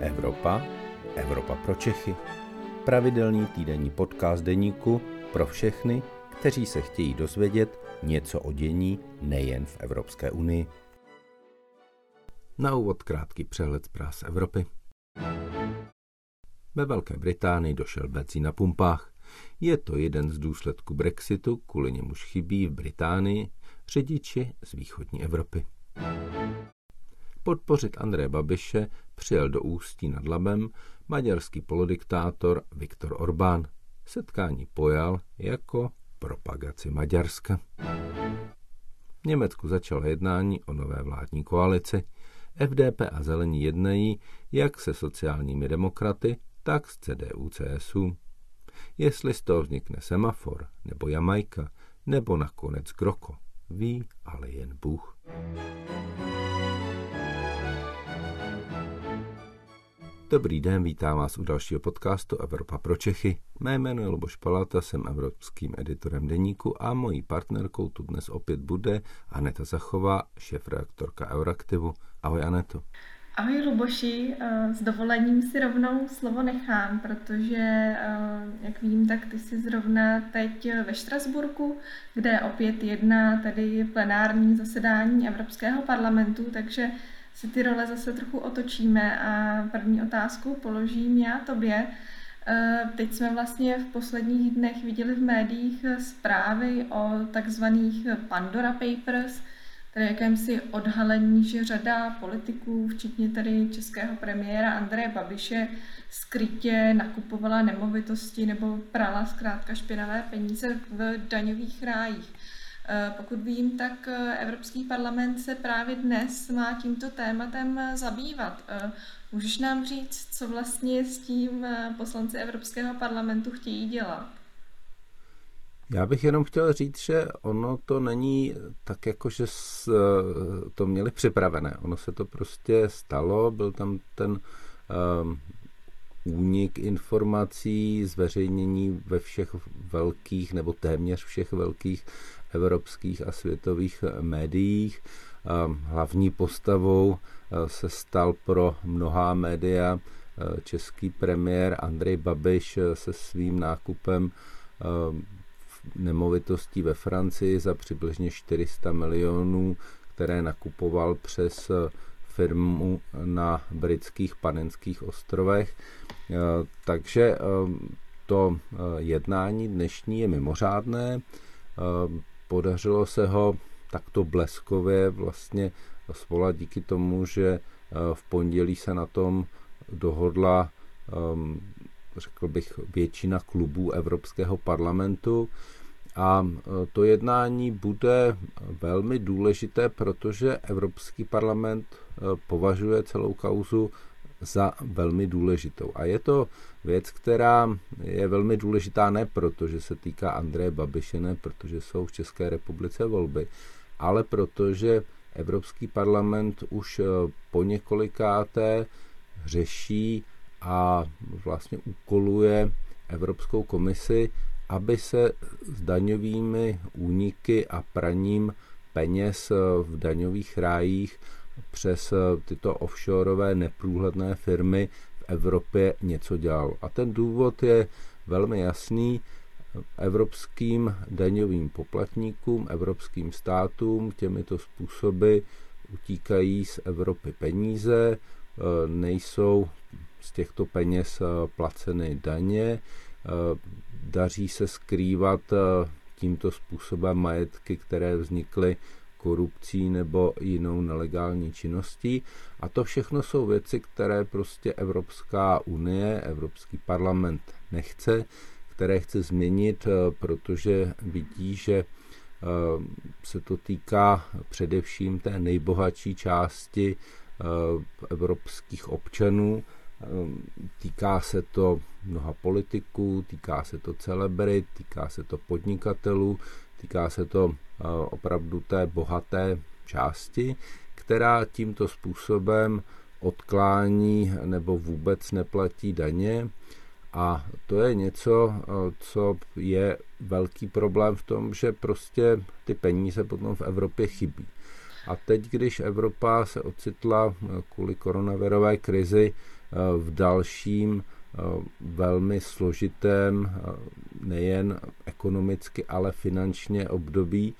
Evropa, Evropa pro Čechy. Pravidelný týdenní podcast deníku pro všechny, kteří se chtějí dozvědět něco o dění nejen v Evropské unii. Na úvod krátký přehled zpráv z Evropy. Ve Velké Británii došel benzín na pumpách. Je to jeden z důsledků Brexitu, kvůli němuž chybí v Británii řidiči z východní Evropy. Podpořit Andreje Babiše přijel do Ústí nad Labem maďarský polodiktátor Viktor Orbán. Setkání pojal jako propagaci Maďarska. V Německu začalo jednání o nové vládní koalici. FDP a Zelení jednají jak se sociálními demokraty, tak s CDU-CSU. Jestli z toho vznikne semafor, nebo Jamajka, nebo nakonec Groko, ví ale jen Bůh. Dobrý den, vítám vás u dalšího podcastu Evropa pro Čechy. Mé jméno je Luboš Palata, jsem evropským editorem deníku a mojí partnerkou tu dnes opět bude Aneta Zachová, šéf-reaktorka Euraktivu. Ahoj Aneto. Ahoj Luboši, eh, s dovolením si rovnou slovo nechám, protože, eh, jak vím, tak ty jsi zrovna teď ve Štrasburku, kde opět jedná tedy plenární zasedání Evropského parlamentu, takže si ty role zase trochu otočíme a první otázku položím já tobě. Eh, teď jsme vlastně v posledních dnech viděli v médiích zprávy o takzvaných Pandora Papers, tedy jakémsi odhalení, že řada politiků, včetně tedy českého premiéra Andreje Babiše, skrytě nakupovala nemovitosti nebo prala zkrátka špinavé peníze v daňových rájích. Eh, pokud vím, tak eh, Evropský parlament se právě dnes má tímto tématem eh, zabývat. Můžeš nám říct, co vlastně s tím poslanci Evropského parlamentu chtějí dělat? Já bych jenom chtěl říct, že ono to není tak jako, že to měli připravené. Ono se to prostě stalo, byl tam ten únik informací, zveřejnění ve všech velkých nebo téměř všech velkých evropských a světových médiích. Hlavní postavou se stal pro mnohá média český premiér Andrej Babiš se svým nákupem nemovitostí ve Francii za přibližně 400 milionů, které nakupoval přes firmu na britských panenských ostrovech. Takže to jednání dnešní je mimořádné. Podařilo se ho takto bleskově vlastně svolat díky tomu, že eh, v pondělí se na tom dohodla, ehm, řekl bych, většina klubů Evropského parlamentu. A eh, to jednání bude velmi důležité, protože Evropský parlament eh, považuje celou kauzu za velmi důležitou. A je to věc, která je velmi důležitá ne proto, že se týká Andreje Babiše, ne protože jsou v České republice volby, ale protože Evropský parlament už eh, po několikáté řeší a vlastně úkoluje Evropskou komisi, aby se s daňovými úniky a praním peněz eh, v daňových rájích přes eh, tyto offshoreové neprůhledné firmy v Evropě něco dělal. A ten důvod je velmi jasný. Evropským daňovým poplatníkům, evropským státům těmito způsoby utíkají z Evropy peníze, eh, nejsou z těchto peněz eh, placeny daně, daří se skrývat tímto způsobem majetky, které vznikly korupcí nebo jinou nelegální činností. A to všechno jsou věci, které prostě Evropská unie, Evropský parlament nechce, které chce změnit, eh, protože vidí, že eh, se to týká především té nejbohatší části eh, evropských občanů. Týká se to mnoha politiků, týká se to celebrit, týká se to podnikatelů, týká se to opravdu té bohaté části, která tímto způsobem odklání nebo vůbec neplatí daně. A to je něco, co je velký problém v tom, že prostě ty peníze potom v Evropě chybí. A teď, když Evropa se ocitla kvůli koronavirové krizi v dalším velmi složitém nejen ekonomicky, ale finančně období,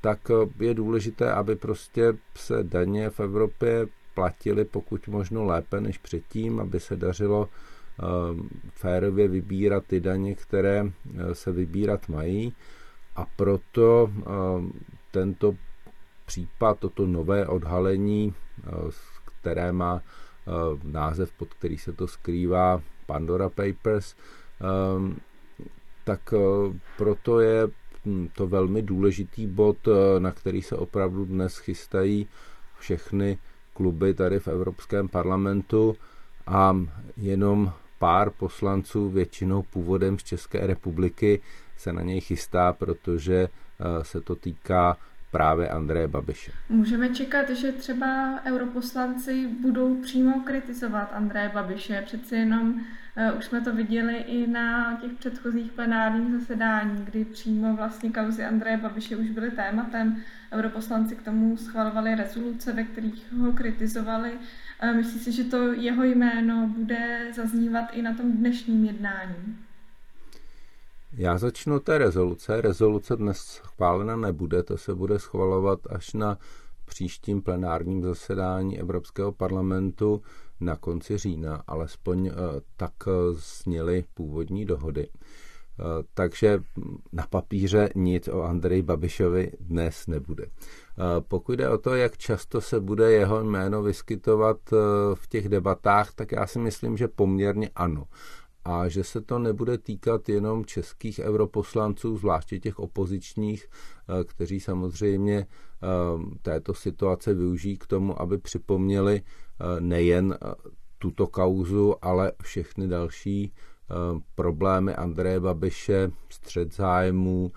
tak je důležité, aby prostě se daně v Evropě platily pokud možno lépe než předtím, aby se dařilo férově vybírat ty daně, které se vybírat mají. A proto tento případ, toto nové odhalení, které má název, pod který se to skrývá, Pandora Papers, tak proto je hm, to velmi důležitý bod, na který se opravdu dnes chystají všechny kluby tady v Evropském parlamentu a jenom pár poslanců, většinou původem z České republiky, se na něj chystá, protože eh, se to týká právě Andreje Babiše. Můžeme čekat, že třeba europoslanci budou přímo kritizovat Andreje Babiše. Přeci jenom uh, už jsme to viděli i na těch předchozích plenárních zasedání, kdy přímo vlastně kauzy Andreje Babiše už byly tématem. Europoslanci k tomu schvalovali rezoluce, ve kterých ho kritizovali. Uh, myslí si, že to jeho jméno bude zaznívat i na tom dnešním jednání? Já začnu té rezoluce. Rezoluce dnes schválena nebude, to se bude schvalovat až na příštím plenárním zasedání Evropského parlamentu na konci října, alespoň eh, tak zněly původní dohody. Eh, takže na papíře nic o Andreji Babišovi dnes nebude. Eh, pokud jde o to, jak často se bude jeho jméno vyskytovat v těch debatách, tak já si myslím, že poměrně ano a že se to nebude týkat jenom českých europoslanců, zvláště těch opozičních, eh, kteří samozřejmě eh, této situace využijí k tomu, aby připomněli eh, nejen tuto kauzu, ale všechny další problémy Andreje Babiše, střed zájmů,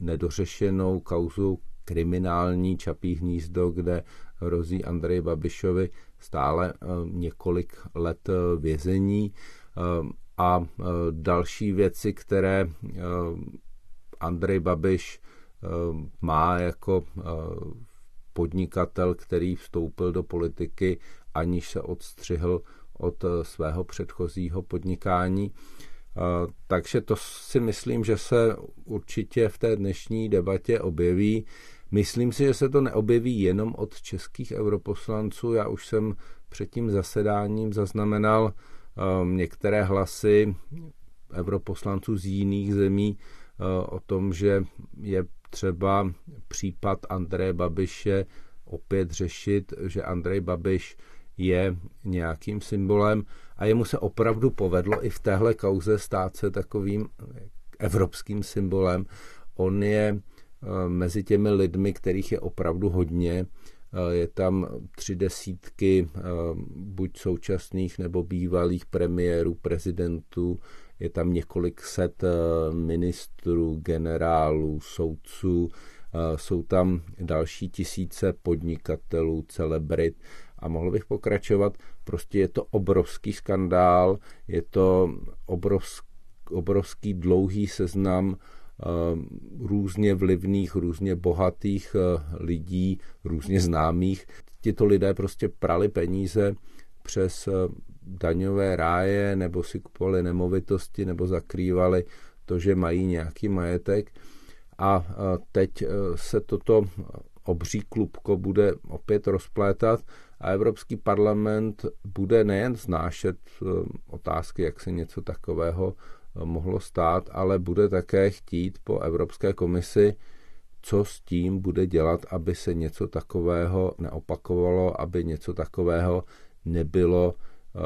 nedořešenou kauzu kriminální Čapí hnízdo, kde hrozí Andreji Babišovi stále několik let vězení. Ehm, a e, další věci, které e, Andrej Babiš e, má jako podnikatel, který vstoupil do politiky, aniž se odstřihl od svého předchozího podnikání. Takže to si myslím, že se určitě v té dnešní debatě objeví. Myslím si, že se to neobjeví jenom od českých europoslanců. Já už jsem před tím zasedáním zaznamenal Um, některé hlasy europoslanců z jiných zemí uh, o tom, že je třeba případ Andreje Babiše opět řešit, že Andrej Babiš je nějakým symbolem a jemu se opravdu povedlo i v téhle kauze stát se takovým evropským symbolem. On je uh, mezi těmi lidmi, kterých je opravdu hodně, Eh, je tam tři desítky eh, buď současných nebo bývalých premiérů, prezidentů, je tam několik set eh, ministrů, generálů, soudců, jsou tam další tisíce podnikatelů, celebrit. A mohl bych pokračovat. Prostě je to obrovský skandál, je to obrovský, obrovský dlouhý seznam Eh, různě vlivných, různě bohatých eh, lidí, různě známých. Tito lidé prostě prali peníze přes eh, daňové ráje nebo si kupovali nemovitosti nebo zakrývali to, že mají nějaký majetek. A teď se toto obří klubko bude opět rozplétat a Evropský parlament bude nejen znášet otázky, jak se něco takového mohlo stát, ale bude také chtít po Evropské komisi, co s tím bude dělat, aby se něco takového neopakovalo, aby něco takového nebylo eh,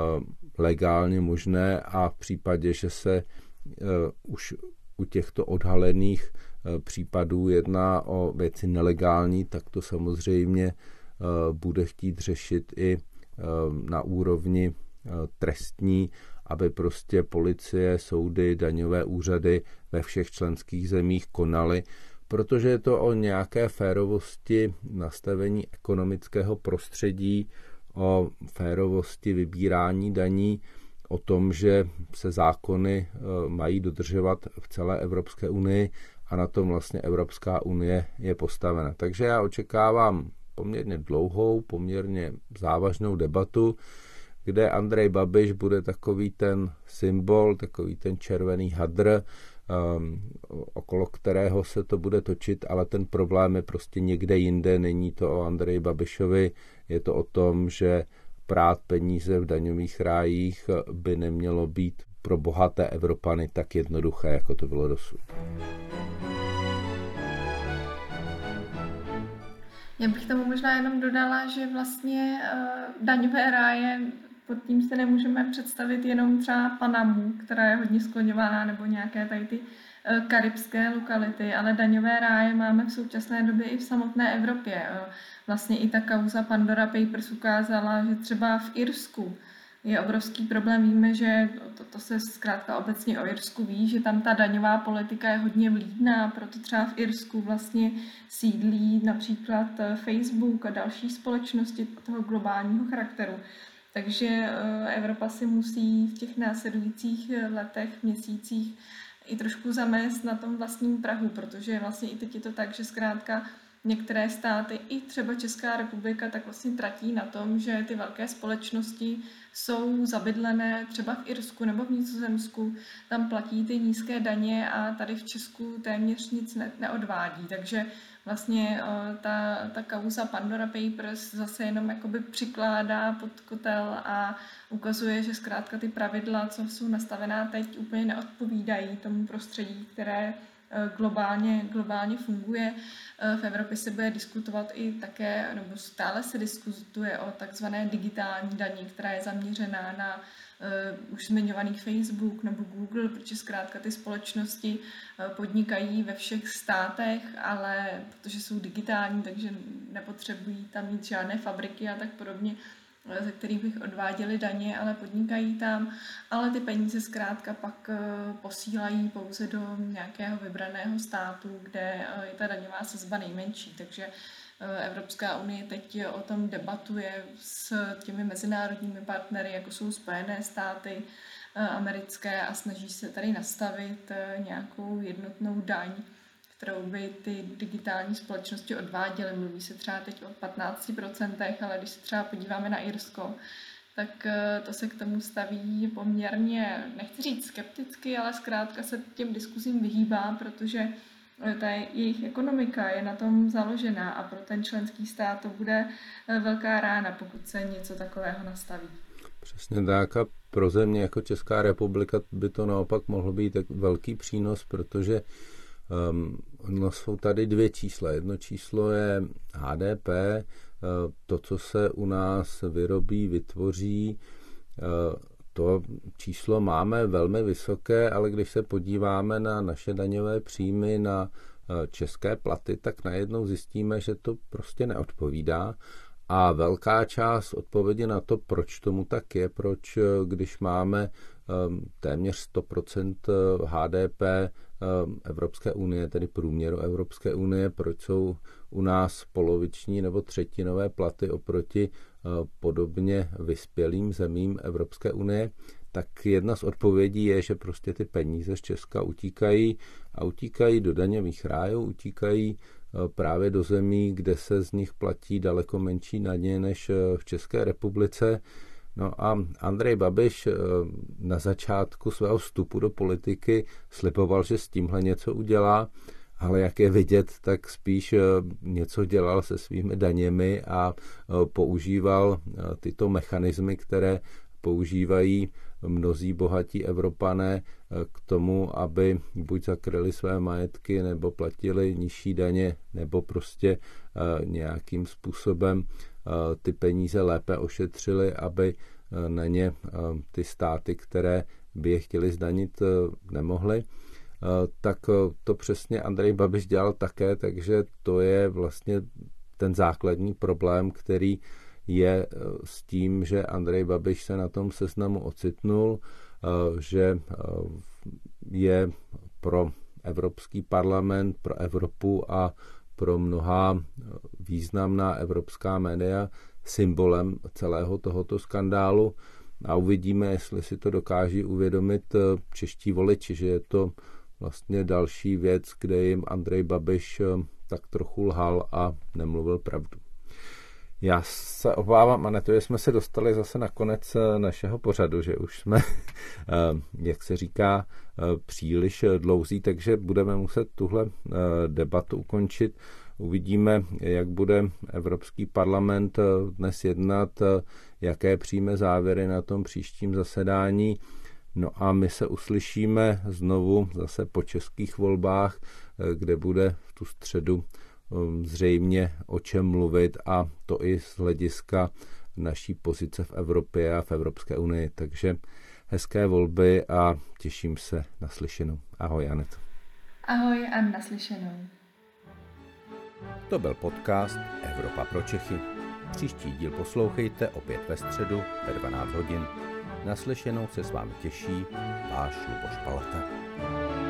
legálně možné a v případě, že se eh, už u těchto odhalených eh, případů jedná o věci nelegální, tak to samozřejmě bude chtít řešit i na úrovni trestní aby prostě policie, soudy, daňové úřady ve všech členských zemích konaly, protože je to o nějaké férovosti nastavení ekonomického prostředí, o férovosti vybírání daní, o tom, že se zákony e, mají dodržovat v celé Evropské unii a na tom vlastně Evropská unie je postavena. Takže já očekávám poměrně dlouhou, poměrně závažnou debatu, kde Andrej Babiš bude takový ten symbol, takový ten červený hadr, um, okolo kterého se to bude točit, ale ten problém je prostě někde jinde, není to o Andreji Babišovi, je to o tom, že prát peníze v daňových rájích by nemělo být pro bohaté Evropany tak jednoduché, jako to bylo dosud. Já bych tomu možná jenom dodala, že vlastně uh, daňové ráje pod tím se nemůžeme představit jenom třeba Panamu, která je hodně skloňovaná, nebo nějaké tady ty uh, karibské lokality, ale daňové ráje máme v současné době i v samotné Evropě. Uh, vlastně i ta kauza Pandora Papers ukázala, že třeba v Irsku je obrovský problém. Víme, že to, to se zkrátka obecně o Irsku ví, že tam ta daňová politika je hodně vlídná, proto třeba v Irsku vlastně sídlí například eh, Facebook a další společnosti toho globálního charakteru. Takže eh, Evropa si musí v těch následujících eh, letech, měsících i trošku zamést na tom vlastním Prahu, protože vlastně i teď je to tak, že zkrátka některé státy, i třeba Česká republika, tak vlastně tratí na tom, že ty velké společnosti jsou zabydlené třeba v Irsku nebo v Nizozemsku, tam platí ty nízké daně a tady v Česku téměř nic ne, neodvádí. Takže vlastně eh, ta, ta kauza Pandora Papers zase jenom jakoby přikládá pod kotel a ukazuje, že zkrátka ty pravidla, co jsou nastavená teď, úplně neodpovídají tomu prostředí, které globálně, globálně funguje. Eh, v Evropě se bude diskutovat i také, nebo stále se diskutuje o takzvané digitální daní, která je zaměřená na uh, už zmiňovaný Facebook nebo Google, protože zkrátka ty společnosti podnikají ve všech státech, ale protože jsou digitální, takže nepotřebují tam mít žádné fabriky a tak podobně, ze kterých bych odváděli daně, ale podnikají tam, ale ty peníze zkrátka pak eh, posílají pouze do nějakého vybraného státu, kde eh, je ta daňová sazba nejmenší. Takže eh, Evropská unie teď o tom debatuje s těmi mezinárodními partnery, jako jsou Spojené státy americké a snaží se tady nastavit nějakou jednotnou daň, kterou by ty digitální společnosti odváděly. Mluví se třeba teď o 15%, ale když se třeba podíváme na Irsko, tak eh, to se k tomu staví poměrně, nechci říct skepticky, ale zkrátka se těm diskuzím vyhýbá, protože eh, ta jejich ekonomika je na tom založená a pro ten členský stát to bude eh, velká rána, pokud se něco takového nastaví. Přesně tak a pro země jako Česká republika by to naopak mohlo být velký přínos, protože no jsou tady dvě čísla. Jedno číslo je HDP, uh, to, co se u nás vyrobí, vytvoří, uh, to číslo máme velmi vysoké, ale když se podíváme na naše daňové příjmy, na uh, české platy, tak najednou zjistíme, že to prostě neodpovídá. A velká část odpovědi na to, proč tomu tak je, proč když máme um, téměř 100% HDP Ehm, Evropské unie, tedy průměru Evropské unie, proč jsou u nás poloviční nebo třetinové platy oproti eh, podobně vyspělým zemím Evropské unie, tak jedna z odpovědí je, že prostě ty peníze z Česka utíkají a utíkají do daňových rájů, utíkají eh, právě do zemí, kde se z nich platí daleko menší daně než eh, v České republice. No a Andrej Babiš eh, na začátku svého vstupu do politiky sliboval, že s tímhle něco udělá, ale jak je vidět, tak spíš eh, něco dělal se svými daněmi a eh, používal tyto mechanismy, které používají mnozí bohatí Evropané k tomu, aby buď zakryli své majetky, nebo platili nižší daně, nebo prostě nějakým způsobem ty peníze lépe ošetřili, aby na ně ty státy, které by je chtěli zdanit, nemohly. Tak to přesně Andrej Babiš dělal také, takže to je vlastně ten základní problém, který je s tím, že Andrej Babiš se na tom seznamu ocitnul, že je pro Evropský parlament, pro Evropu a pro mnoha významná evropská média symbolem celého tohoto skandálu a uvidíme, jestli si to dokáží uvědomit eh, čeští voliči, že je to vlastně další věc, kde jim Andrej Babiš eh, tak trochu lhal a nemluvil pravdu. Já se obávám, a to, že jsme se dostali zase na konec eh, našeho pořadu, že už jsme, eh, jak se říká, eh, příliš dlouzí, takže budeme muset tuhle debatu ukončit. Uvidíme, jak bude Evropský parlament dnes jednat, jaké přijme závěry na tom příštím zasedání. No a my se uslyšíme znovu zase po českých volbách, kde bude v tu středu zřejmě o čem mluvit a to i z hlediska naší pozice v Evropě a v Evropské unii. Takže hezké volby a těším se na slyšenou. Ahoj, Anet. Ahoj a naslyšenou. To byl podcast Evropa pro Čechy. Příští díl poslouchejte opět ve středu ve 12 hodin. Naslyšenou se s vámi těší váš Luboš Palata.